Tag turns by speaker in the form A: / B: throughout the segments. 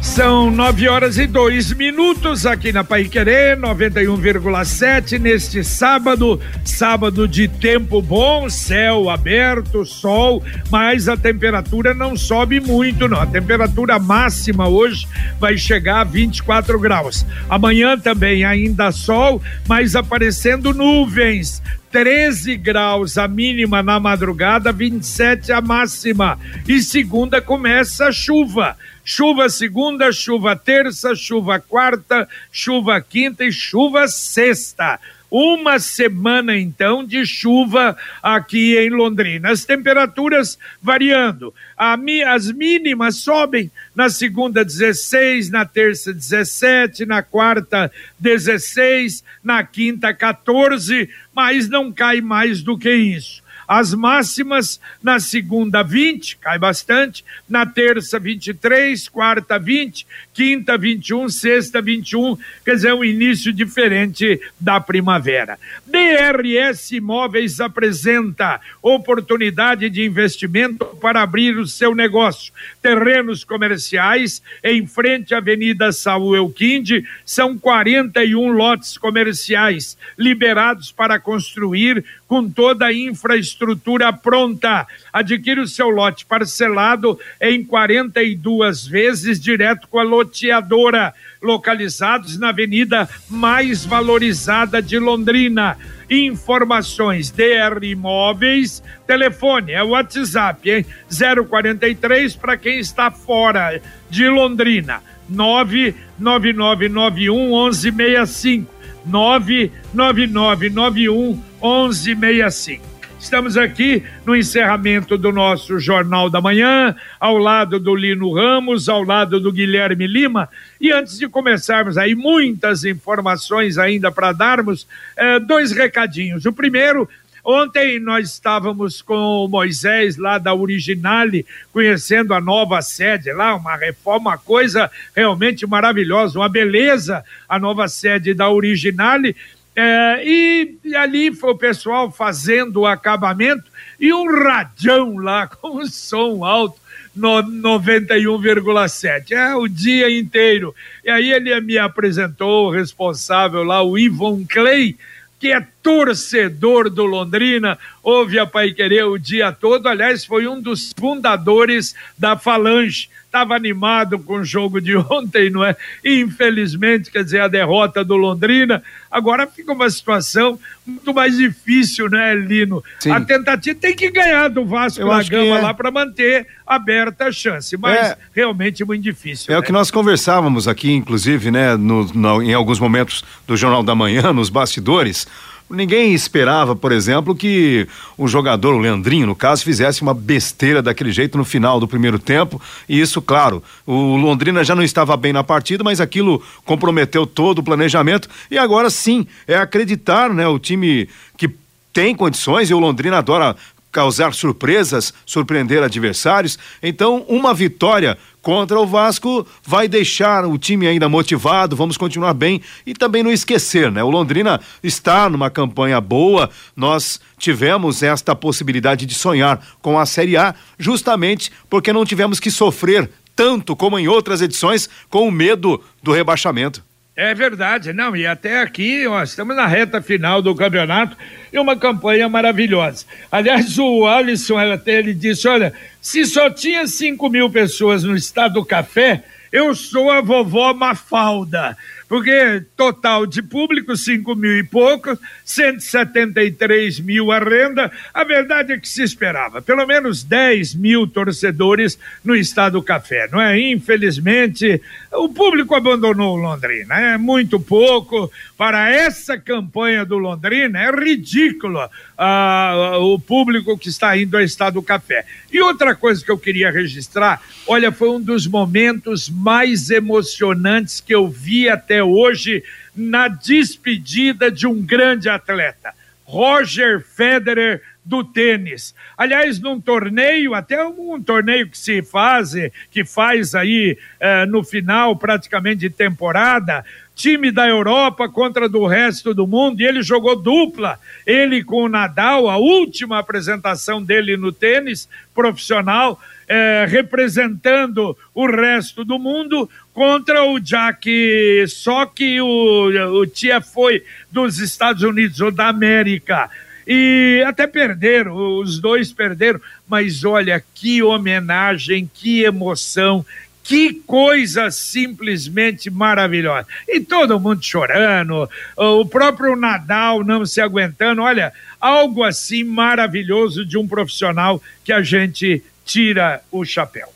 A: São nove horas e dois minutos aqui na Pai Querer, 91,7 neste sábado, sábado de tempo bom, céu aberto, sol, mas a temperatura não sobe muito, não. A temperatura máxima hoje vai chegar a 24 graus. Amanhã também ainda sol, mas aparecendo nuvens. 13 graus a mínima na madrugada, 27 a máxima. E segunda começa a chuva. Chuva segunda, chuva terça, chuva quarta, chuva quinta e chuva sexta. Uma semana então de chuva aqui em Londrina. As temperaturas variando. as mínimas sobem na segunda 16, na terça 17, na quarta 16, na quinta 14, mas não cai mais do que isso. As máximas na segunda 20, cai bastante, na terça 23, quarta 20, quinta 21, sexta 21, quer dizer, um início diferente da primavera. DRS Imóveis apresenta oportunidade de investimento para abrir o seu negócio. Terrenos comerciais em frente à Avenida Saúl Quinde, são 41 lotes comerciais liberados para construir com toda a infraestrutura pronta. Adquira o seu lote parcelado em 42 vezes direto com a loteadora, localizados na avenida mais valorizada de Londrina. Informações DR Imóveis, telefone é o WhatsApp, hein? 043 para quem está fora de Londrina. 99991 1165 99991 1165. Estamos aqui no encerramento do nosso Jornal da Manhã, ao lado do Lino Ramos, ao lado do Guilherme Lima. E antes de começarmos aí, muitas informações ainda para darmos, eh, dois recadinhos. O primeiro, Ontem nós estávamos com o Moisés lá da Originale, conhecendo a nova sede lá, uma reforma, uma coisa realmente maravilhosa, uma beleza, a nova sede da Originale. É, e, e, ali foi o pessoal fazendo o acabamento e um radião lá com um som alto no 91,7. É o dia inteiro. E aí ele me apresentou o responsável lá, o Ivon Clay, que é torcedor do Londrina, ouve a Pai Querer o dia todo. Aliás, foi um dos fundadores da Falange. Estava animado com o jogo de ontem, não é? Infelizmente, quer dizer, a derrota do Londrina. Agora fica uma situação muito mais difícil, né, Lino? Sim. A tentativa tem que ganhar do Vasco Eu da Gama é. lá para manter aberta a chance, mas é. realmente muito difícil.
B: É né? o que nós conversávamos aqui, inclusive, né, no, no, em alguns momentos do Jornal da Manhã, nos bastidores. Ninguém esperava, por exemplo, que o jogador, o Leandrinho, no caso, fizesse uma besteira daquele jeito no final do primeiro tempo. E isso, claro, o Londrina já não estava bem na partida, mas aquilo comprometeu todo o planejamento. E agora sim, é acreditar, né? O time que tem condições e o Londrina adora causar surpresas, surpreender adversários. Então, uma vitória contra o Vasco vai deixar o time ainda motivado, vamos continuar bem e também não esquecer, né? O Londrina está numa campanha boa, nós tivemos esta possibilidade de sonhar com a Série A, justamente porque não tivemos que sofrer tanto como em outras edições com o medo do rebaixamento.
A: É verdade, não, e até aqui, ó, estamos na reta final do campeonato e uma campanha maravilhosa. Aliás, o Alisson, até ele disse, olha, se só tinha 5 mil pessoas no estado do café, eu sou a vovó Mafalda porque total de público, 5 mil e pouco, 173 mil a renda. A verdade é que se esperava pelo menos 10 mil torcedores no Estado do Café, não é? Infelizmente, o público abandonou Londrina, é muito pouco. Para essa campanha do Londrina, é ridículo o público que está indo ao Estado do Café. E outra coisa que eu queria registrar, olha, foi um dos momentos mais emocionantes que eu vi até hoje na despedida de um grande atleta. Roger Federer do tênis. Aliás, num torneio, até um torneio que se faz, que faz aí eh, no final praticamente de temporada, time da Europa contra do resto do mundo, e ele jogou dupla, ele com o Nadal, a última apresentação dele no tênis profissional, eh, representando o resto do mundo contra o Jack, só que o, o Tia foi dos Estados Unidos ou da América e até perderam, os dois perderam, mas olha que homenagem, que emoção, que coisa simplesmente maravilhosa. E todo mundo chorando, o próprio Nadal não se aguentando. Olha, algo assim maravilhoso de um profissional que a gente tira o chapéu.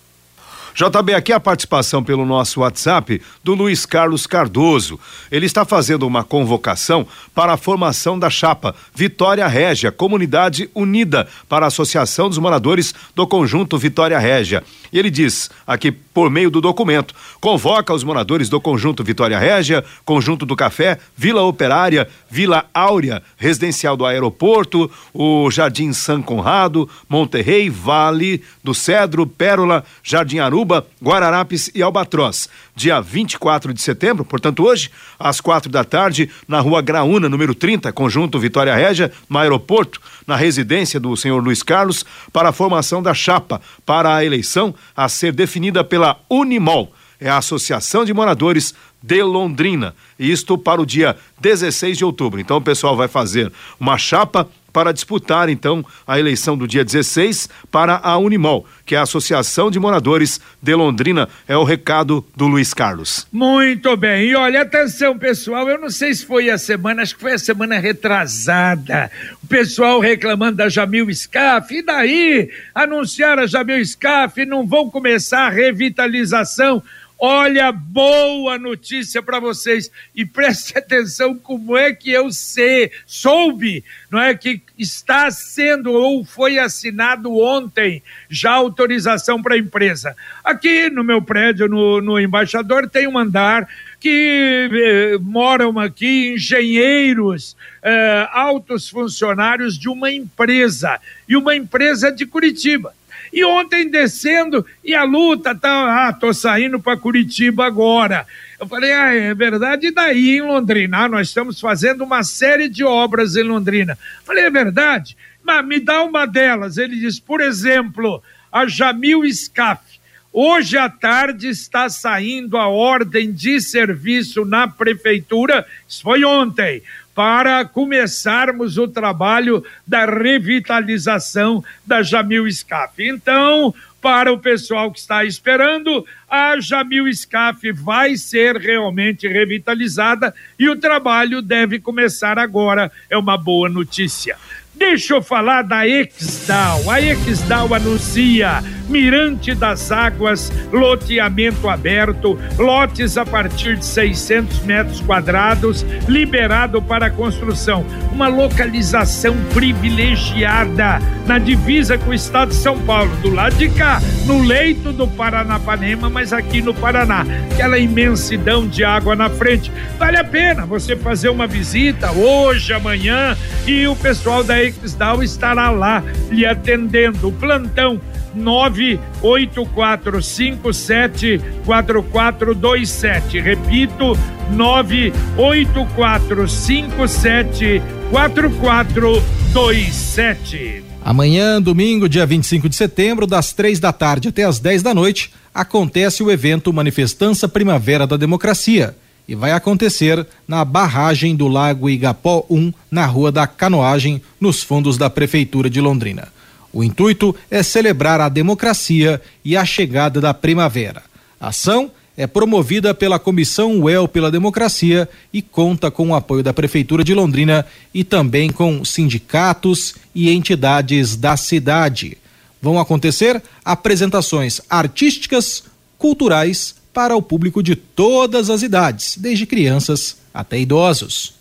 B: JB, aqui a participação pelo nosso WhatsApp do Luiz Carlos Cardoso. Ele está fazendo uma convocação para a formação da chapa Vitória Régia, Comunidade Unida para a Associação dos Moradores do Conjunto Vitória Régia. E ele diz, aqui por meio do documento, convoca os moradores do Conjunto Vitória Régia, Conjunto do Café, Vila Operária, Vila Áurea, Residencial do Aeroporto, o Jardim São Conrado, Monterrey, Vale do Cedro, Pérola, Jardim Aruba, Guararapes e Albatroz. Dia 24 de setembro, portanto hoje, às quatro da tarde, na rua Graúna, número 30, Conjunto Vitória Régia, no aeroporto, na residência do senhor Luiz Carlos, para a formação da chapa para a eleição a ser definida pela Unimol, é a Associação de Moradores de Londrina. Isto para o dia 16 de outubro. Então o pessoal vai fazer uma chapa para disputar então a eleição do dia 16 para a Unimol, que é a Associação de Moradores de Londrina. É o recado do Luiz Carlos.
A: Muito bem. E olha, atenção, pessoal, eu não sei se foi a semana, acho que foi a semana retrasada. O pessoal reclamando da Jamil Scaf, e daí anunciar a Jamil Scaf, não vão começar a revitalização Olha, boa notícia para vocês. E preste atenção como é que eu sei, soube, não é que está sendo ou foi assinado ontem já autorização para a empresa. Aqui no meu prédio, no, no embaixador, tem um andar que eh, moram aqui engenheiros, eh, altos funcionários de uma empresa, e uma empresa de Curitiba. E ontem descendo, e a luta tá, ah, tô saindo para Curitiba agora. Eu falei, ah, é verdade, e daí em Londrina? Ah, nós estamos fazendo uma série de obras em Londrina. Eu falei, é verdade? Mas me dá uma delas. Ele diz, por exemplo, a Jamil Scaf. Hoje à tarde está saindo a ordem de serviço na prefeitura, isso foi ontem, para começarmos o trabalho da revitalização da Jamil Scaf. Então, para o pessoal que está esperando, a Jamil Scaf vai ser realmente revitalizada e o trabalho deve começar agora. É uma boa notícia. Deixa eu falar da Exdal. A Exdal anuncia Mirante das Águas, loteamento aberto, lotes a partir de 600 metros quadrados, liberado para construção. Uma localização privilegiada na divisa com o estado de São Paulo, do lado de cá, no leito do Paranapanema, mas aqui no Paraná. Aquela imensidão de água na frente. Vale a pena você fazer uma visita hoje, amanhã, e o pessoal da Exdal estará lá lhe atendendo. O plantão 984574427. Repito, 984574427.
C: Amanhã, domingo, dia 25 de setembro, das três da tarde até as 10 da noite, acontece o evento Manifestança Primavera da Democracia e vai acontecer na barragem do Lago Igapó 1, na Rua da Canoagem, nos fundos da Prefeitura de Londrina. O intuito é celebrar a democracia e a chegada da primavera. A ação é promovida pela Comissão UEL pela Democracia e conta com o apoio da Prefeitura de Londrina e também com sindicatos e entidades da cidade. Vão acontecer apresentações artísticas, culturais para o público de todas as idades, desde crianças até idosos.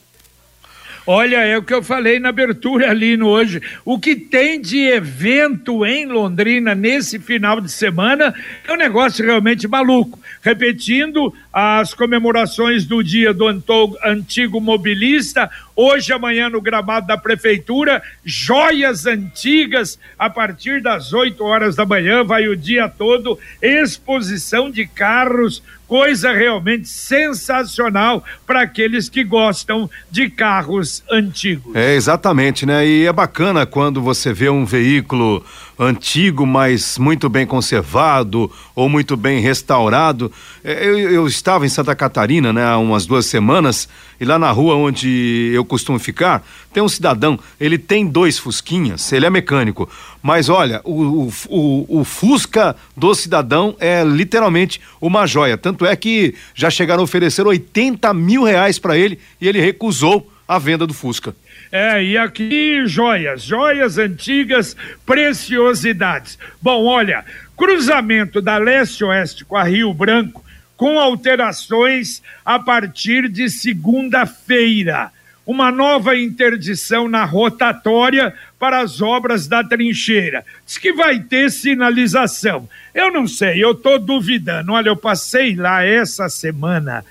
A: Olha, é o que eu falei na abertura ali no hoje. O que tem de evento em Londrina nesse final de semana é um negócio realmente maluco. Repetindo, as comemorações do dia do antigo mobilista, hoje, amanhã, no gramado da prefeitura, joias antigas, a partir das 8 horas da manhã, vai o dia todo, exposição de carros coisa realmente sensacional para aqueles que gostam de carros antigos.
B: É, exatamente, né? E é bacana quando você vê um veículo antigo, mas muito bem conservado ou muito bem restaurado. É, eu, eu, estava em Santa Catarina, né, há umas duas semanas, e lá na rua onde eu costumo ficar, tem um cidadão, ele tem dois Fusquinhas, ele é mecânico, mas olha, o, o, o Fusca do cidadão é literalmente uma joia. Tanto é que já chegaram a oferecer 80 mil reais para ele e ele recusou a venda do Fusca.
A: É, e aqui joias, joias antigas, preciosidades. Bom, olha, cruzamento da leste-oeste com a Rio Branco, com alterações a partir de segunda-feira. Uma nova interdição na rotatória para as obras da trincheira. Diz que vai ter sinalização. Eu não sei, eu estou duvidando. Olha, eu passei lá essa semana.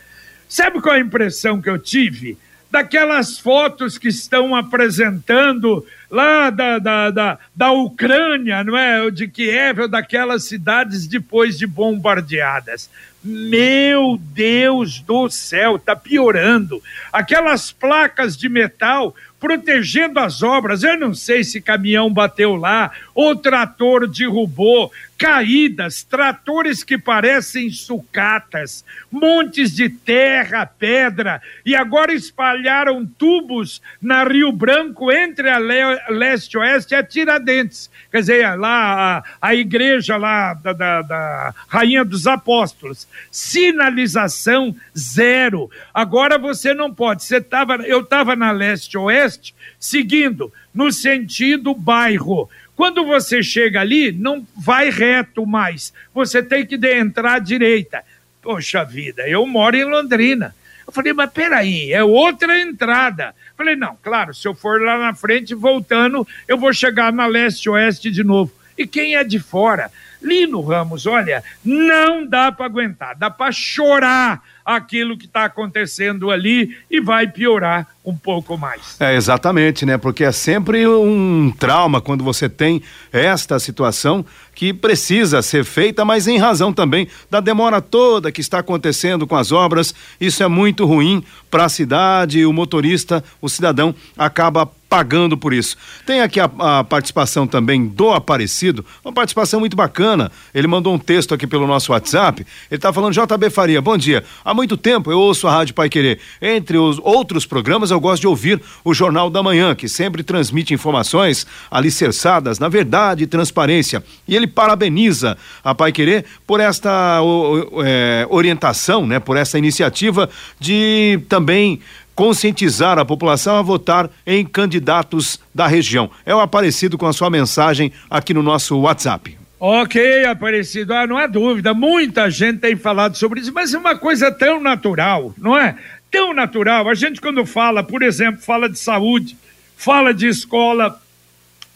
A: Sabe qual a impressão que eu tive? Daquelas fotos que estão apresentando lá da, da, da, da Ucrânia, não é? De Kiev, ou daquelas cidades depois de bombardeadas. Meu Deus do céu, tá piorando. Aquelas placas de metal protegendo as obras. Eu não sei se caminhão bateu lá, ou trator derrubou, caídas, tratores que parecem sucatas, montes de terra, pedra, e agora espalharam tubos na Rio Branco entre a leste-oeste e a Tiradentes. Quer dizer, lá a, a igreja lá da, da, da Rainha dos Apóstolos. Sinalização zero. Agora você não pode. Você tava, eu estava na leste-oeste, seguindo no sentido bairro quando você chega ali, não vai reto mais. Você tem que entrar à direita. Poxa vida, eu moro em Londrina. Eu falei, mas peraí, é outra entrada. Eu falei, não, claro, se eu for lá na frente, voltando, eu vou chegar na leste-oeste de novo. E quem é de fora? Lino Ramos, olha, não dá para aguentar, dá para chorar aquilo que está acontecendo ali e vai piorar um pouco mais.
B: É, exatamente, né? Porque é sempre um trauma quando você tem esta situação que precisa ser feita, mas em razão também da demora toda que está acontecendo com as obras. Isso é muito ruim para a cidade, o motorista, o cidadão acaba pagando por isso. Tem aqui a, a, participação também do Aparecido, uma participação muito bacana. Ele mandou um texto aqui pelo nosso WhatsApp. Ele está falando, JB Faria, bom dia. Há muito tempo eu ouço a Rádio Pai Querer. Entre os outros programas, eu gosto de ouvir o Jornal da Manhã, que sempre transmite informações alicerçadas na verdade e transparência. E ele parabeniza a Pai Querer por esta o, é, orientação, né, por essa iniciativa de também conscientizar a população a votar em candidatos da região. É o Aparecido com a sua mensagem aqui no nosso WhatsApp.
A: Ok, Aparecido, ah, não há dúvida, muita gente tem falado sobre isso, mas é uma coisa tão natural, não é? tão natural. A gente, quando fala, por exemplo, fala de saúde, fala de escola,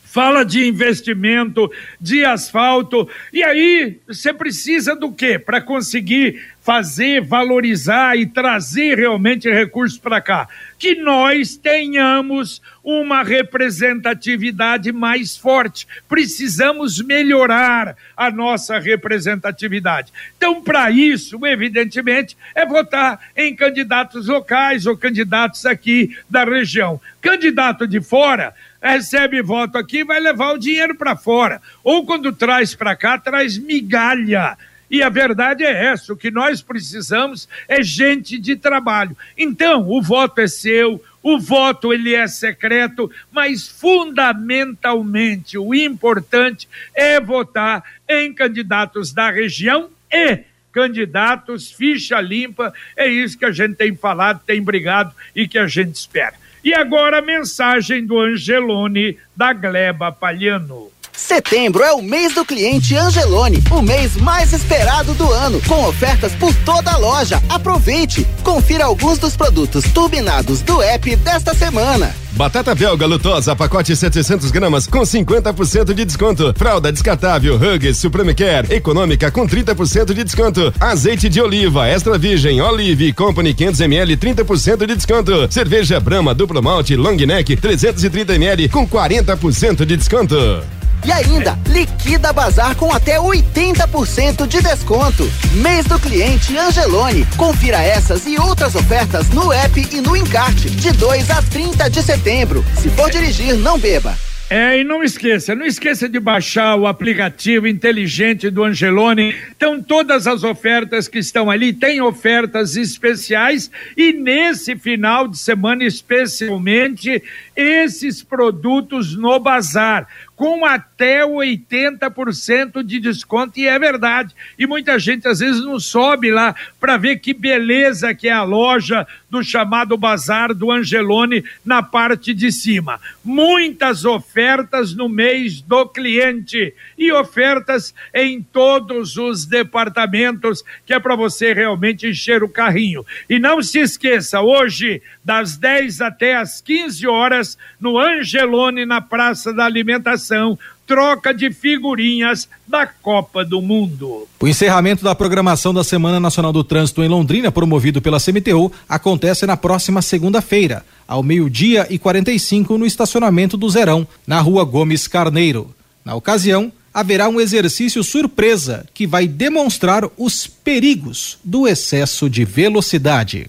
A: fala de investimento, de asfalto, e aí você precisa do quê? Para conseguir fazer, valorizar e trazer realmente recursos para cá. Que nós tenhamos uma representatividade mais forte. Precisamos melhorar a nossa representatividade. Então, para isso, evidentemente, é votar em candidatos locais ou candidatos aqui da região. Candidato de fora recebe voto aqui, vai levar o dinheiro para fora. Ou quando traz para cá, traz migalha e a verdade é essa: o que nós precisamos é gente de trabalho. Então, o voto é seu, o voto ele é secreto, mas fundamentalmente o importante é votar em candidatos da região e candidatos ficha limpa. É isso que a gente tem falado, tem brigado e que a gente espera. E agora a mensagem do Angelone da Gleba Palhano.
D: Setembro é o mês do cliente Angelone, o mês mais esperado do ano, com ofertas por toda a loja. Aproveite! Confira alguns dos produtos turbinados do app desta semana.
E: Batata belga lutosa, pacote 700 gramas com 50% de desconto. Fralda descartável Huggies Supreme Care, econômica com 30% de desconto. Azeite de oliva extra virgem Olive Company 500 ml 30% de desconto. Cerveja Brahma duplo malte Long Neck 330 ml com 40% de desconto.
D: E ainda, liquida bazar com até 80% de desconto. Mês do cliente Angelone. Confira essas e outras ofertas no app e no encarte, de 2 a 30 de setembro. Se for dirigir, não beba.
A: É, e não esqueça, não esqueça de baixar o aplicativo inteligente do Angelone. Então, todas as ofertas que estão ali, tem ofertas especiais e nesse final de semana, especialmente, esses produtos no bazar com até 80% de desconto, e é verdade. E muita gente às vezes não sobe lá para ver que beleza que é a loja do chamado Bazar do Angelone na parte de cima. Muitas ofertas no mês do cliente e ofertas em todos os departamentos, que é para você realmente encher o carrinho. E não se esqueça, hoje, das 10 até as 15 horas, no Angelone, na Praça da Alimentação troca de figurinhas da Copa do Mundo.
C: O encerramento da programação da Semana Nacional do Trânsito em Londrina, promovido pela CMTU, acontece na próxima segunda-feira, ao meio-dia e 45 no estacionamento do Zerão, na rua Gomes Carneiro. Na ocasião, haverá um exercício surpresa que vai demonstrar os perigos do excesso de velocidade.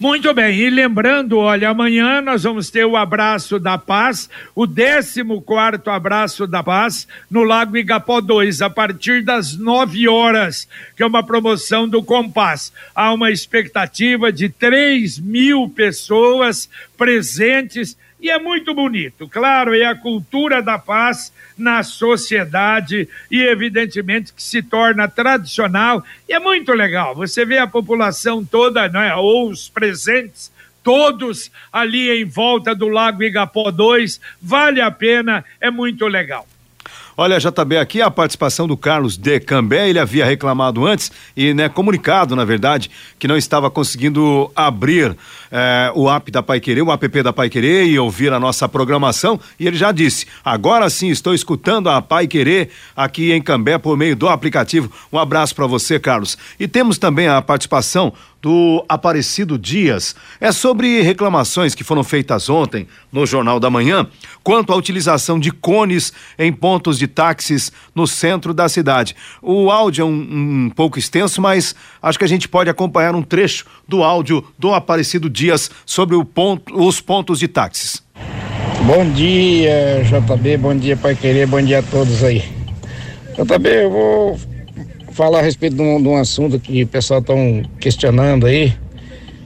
A: Muito bem, e lembrando, olha, amanhã nós vamos ter o Abraço da Paz, o 14 Abraço da Paz, no Lago Igapó 2, a partir das 9 horas, que é uma promoção do Compass. Há uma expectativa de 3 mil pessoas presentes e é muito bonito. Claro, é a cultura da paz na sociedade e, evidentemente, que se torna tradicional e é muito legal. Você vê a população toda, né, ou os presentes, todos ali em volta do Lago Igapó 2, vale a pena, é muito legal.
B: Olha, JB, aqui a participação do Carlos de Cambé, ele havia reclamado antes e né, comunicado, na verdade, que não estava conseguindo abrir eh, o app da Pai Querer, o app da Pai Querer e ouvir a nossa programação. E ele já disse: agora sim estou escutando a Pai Querer aqui em Cambé por meio do aplicativo. Um abraço para você, Carlos. E temos também a participação do Aparecido Dias. É sobre reclamações que foram feitas ontem no Jornal da Manhã quanto à utilização de cones em pontos de táxis no centro da cidade. O áudio é um, um pouco extenso, mas acho que a gente pode acompanhar um trecho do áudio do Aparecido Dias sobre ponto, os pontos de táxis.
F: Bom dia, JB, bom dia, Pai Querer, bom dia a todos aí. JB, eu vou falar a respeito de um, de um assunto que o pessoal está questionando aí.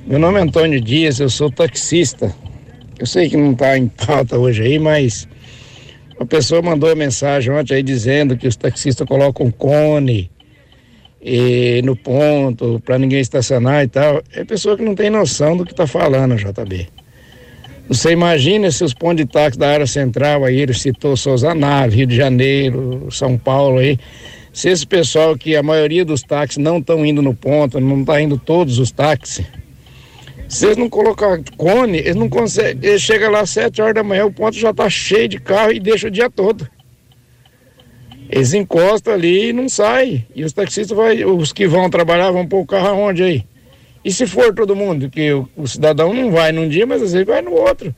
F: Meu nome é Antônio Dias, eu sou taxista. Eu sei que não está em pauta hoje aí, mas uma pessoa mandou mensagem ontem aí dizendo que os taxistas colocam cone e, no ponto para ninguém estacionar e tal. É pessoa que não tem noção do que está falando, JB. Você imagina se os pontos de táxi da área central aí, ele citou Souza Nave, Rio de Janeiro, São Paulo aí, se esse pessoal que a maioria dos táxis não estão indo no ponto, não está indo todos os táxis, se eles não colocar cone, eles não conseguem. Eles chegam lá às 7 horas da manhã, o ponto já está cheio de carro e deixa o dia todo. Eles encostam ali e não saem. E os taxistas, vai, os que vão trabalhar, vão pôr o carro aonde aí? E se for todo mundo? Que o, o cidadão não vai num dia, mas às vezes vai no outro.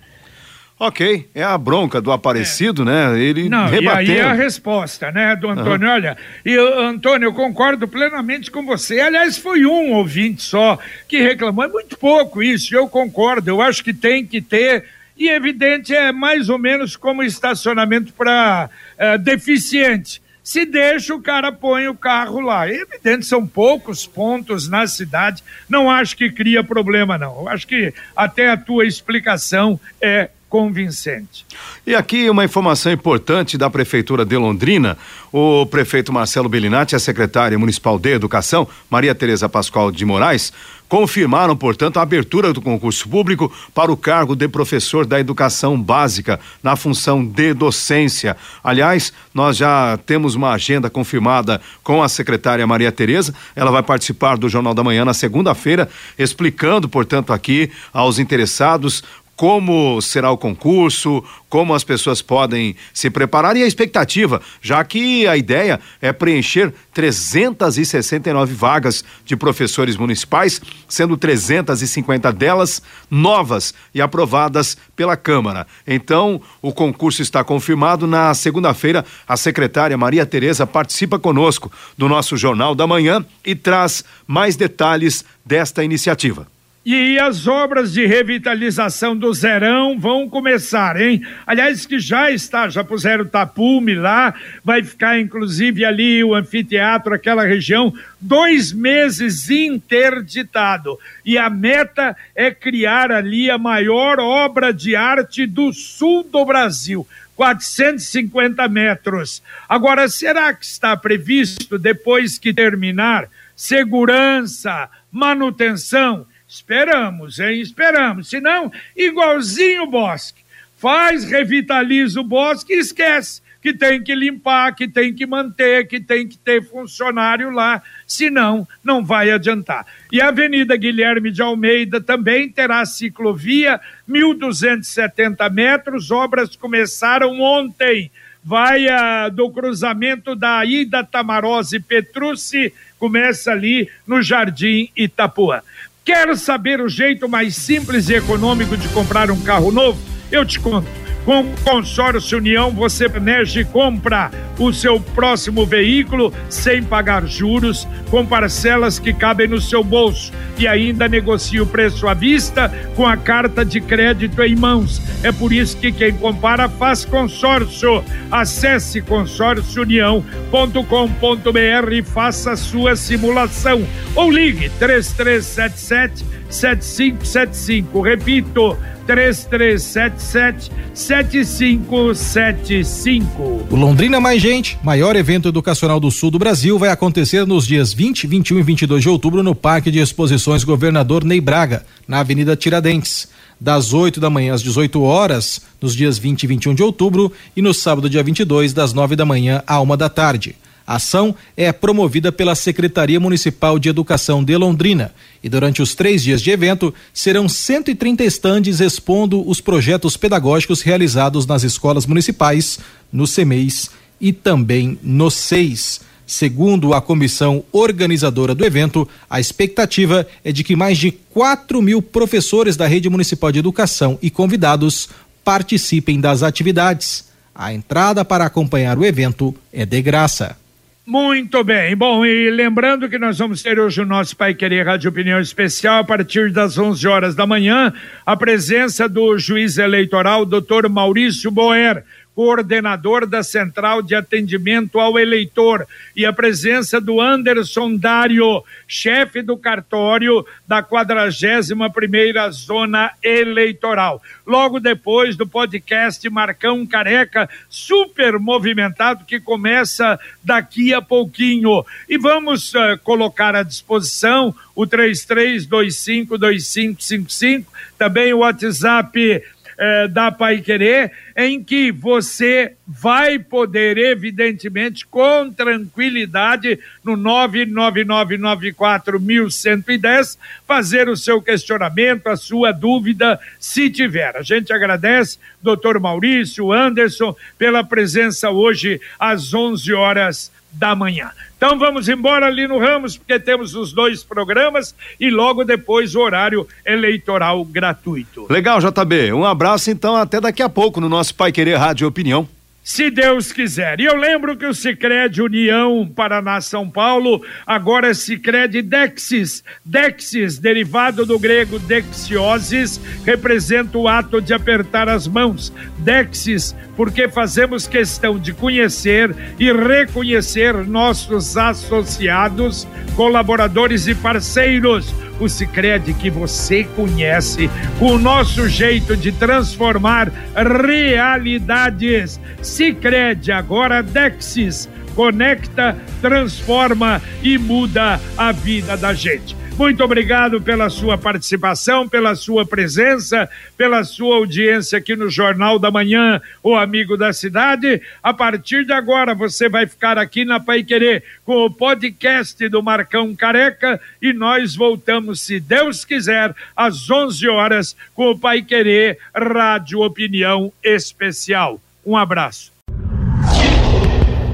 B: Ok, é a bronca do Aparecido, é. né? Ele
A: Não, rebateu. e aí a resposta, né, do Antônio. Uhum. Olha, e Antônio, eu concordo plenamente com você. Aliás, foi um ouvinte só que reclamou. É muito pouco isso, eu concordo. Eu acho que tem que ter. E evidente, é mais ou menos como estacionamento para eh, deficiente. Se deixa, o cara põe o carro lá. É evidente, são poucos pontos na cidade. Não acho que cria problema, não. Eu acho que até a tua explicação é convincente.
B: E aqui uma informação importante da Prefeitura de Londrina. O prefeito Marcelo Bellinati e a secretária municipal de Educação, Maria Tereza Pascoal de Moraes, confirmaram, portanto, a abertura do concurso público para o cargo de professor da educação básica na função de docência. Aliás, nós já temos uma agenda confirmada com a secretária Maria Tereza. Ela vai participar do Jornal da Manhã na segunda-feira, explicando, portanto, aqui aos interessados como será o concurso, como as pessoas podem se preparar e a expectativa, já que a ideia é preencher 369 vagas de professores municipais, sendo 350 delas novas e aprovadas pela Câmara. Então, o concurso está confirmado. Na segunda-feira, a secretária Maria Tereza participa conosco do nosso Jornal da Manhã e traz mais detalhes desta iniciativa.
A: E as obras de revitalização do Zerão vão começar, hein? Aliás, que já está, já puseram tapume lá, vai ficar inclusive ali o anfiteatro, aquela região, dois meses interditado. E a meta é criar ali a maior obra de arte do sul do Brasil. 450 metros. Agora, será que está previsto, depois que terminar, segurança, manutenção? Esperamos, hein? Esperamos. Se não, igualzinho o bosque. Faz, revitaliza o bosque e esquece que tem que limpar, que tem que manter, que tem que ter funcionário lá, senão não vai adiantar. E a Avenida Guilherme de Almeida também terá ciclovia, 1.270 metros, obras começaram ontem. Vai a, do cruzamento da Ida Tamarose Petrucci, começa ali no Jardim Itapuã. Quer saber o jeito mais simples e econômico de comprar um carro novo? Eu te conto. Com o Consórcio União, você planeja e compra o seu próximo veículo sem pagar juros, com parcelas que cabem no seu bolso e ainda negocia o preço à vista com a carta de crédito em mãos. É por isso que quem compara faz consórcio. Acesse consórciounião.com.br e faça a sua simulação. Ou ligue 3377 7575. Repito, 3377 7575.
C: O Londrina Mais Gente, maior evento educacional do sul do Brasil, vai acontecer nos dias 20, 21 e 22 de outubro no Parque de Exposições Governador Ney Braga, na Avenida Tiradentes. Das 8 da manhã às 18 horas, nos dias 20 e 21 de outubro, e no sábado, dia 22, das 9 da manhã à uma da tarde. A ação é promovida pela Secretaria Municipal de Educação de Londrina e durante os três dias de evento serão 130 estandes expondo os projetos pedagógicos realizados nas escolas municipais, no CEMEIS e também no SEIS. Segundo a comissão organizadora do evento, a expectativa é de que mais de 4 mil professores da rede municipal de educação e convidados participem das atividades. A entrada para acompanhar o evento é de graça.
A: Muito bem. Bom, e lembrando que nós vamos ter hoje o nosso Pai Querer Rádio Opinião Especial a partir das 11 horas da manhã, a presença do juiz eleitoral, doutor Maurício Boer coordenador da Central de Atendimento ao Eleitor, e a presença do Anderson Dário, chefe do cartório da 41ª Zona Eleitoral. Logo depois do podcast Marcão Careca, super movimentado, que começa daqui a pouquinho. E vamos uh, colocar à disposição o 33252555, também o WhatsApp eh, da Pai Querer, em que você vai poder, evidentemente, com tranquilidade, no 99994110, fazer o seu questionamento, a sua dúvida, se tiver. A gente agradece, doutor Maurício, Anderson, pela presença hoje às 11 horas da manhã. Então vamos embora ali no Ramos, porque temos os dois programas e logo depois o horário eleitoral gratuito.
B: Legal, JB. Um abraço então, até daqui a pouco no nosso Pai Querer Rádio Opinião
A: se Deus quiser. E eu lembro que o Sicredi União Paraná São Paulo agora é Sicredi Dexis. Dexis, derivado do grego dexiosis, representa o ato de apertar as mãos. Dexis, porque fazemos questão de conhecer e reconhecer nossos associados, colaboradores e parceiros o Sicredi que você conhece, o nosso jeito de transformar realidades. Sicredi agora Dexis conecta, transforma e muda a vida da gente. Muito obrigado pela sua participação, pela sua presença, pela sua audiência aqui no Jornal da Manhã, o Amigo da Cidade. A partir de agora, você vai ficar aqui na Pai Querer com o podcast do Marcão Careca e nós voltamos, se Deus quiser, às 11 horas com o Pai Querer Rádio Opinião Especial. Um abraço.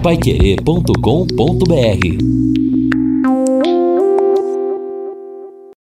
G: Paiquerê.com.br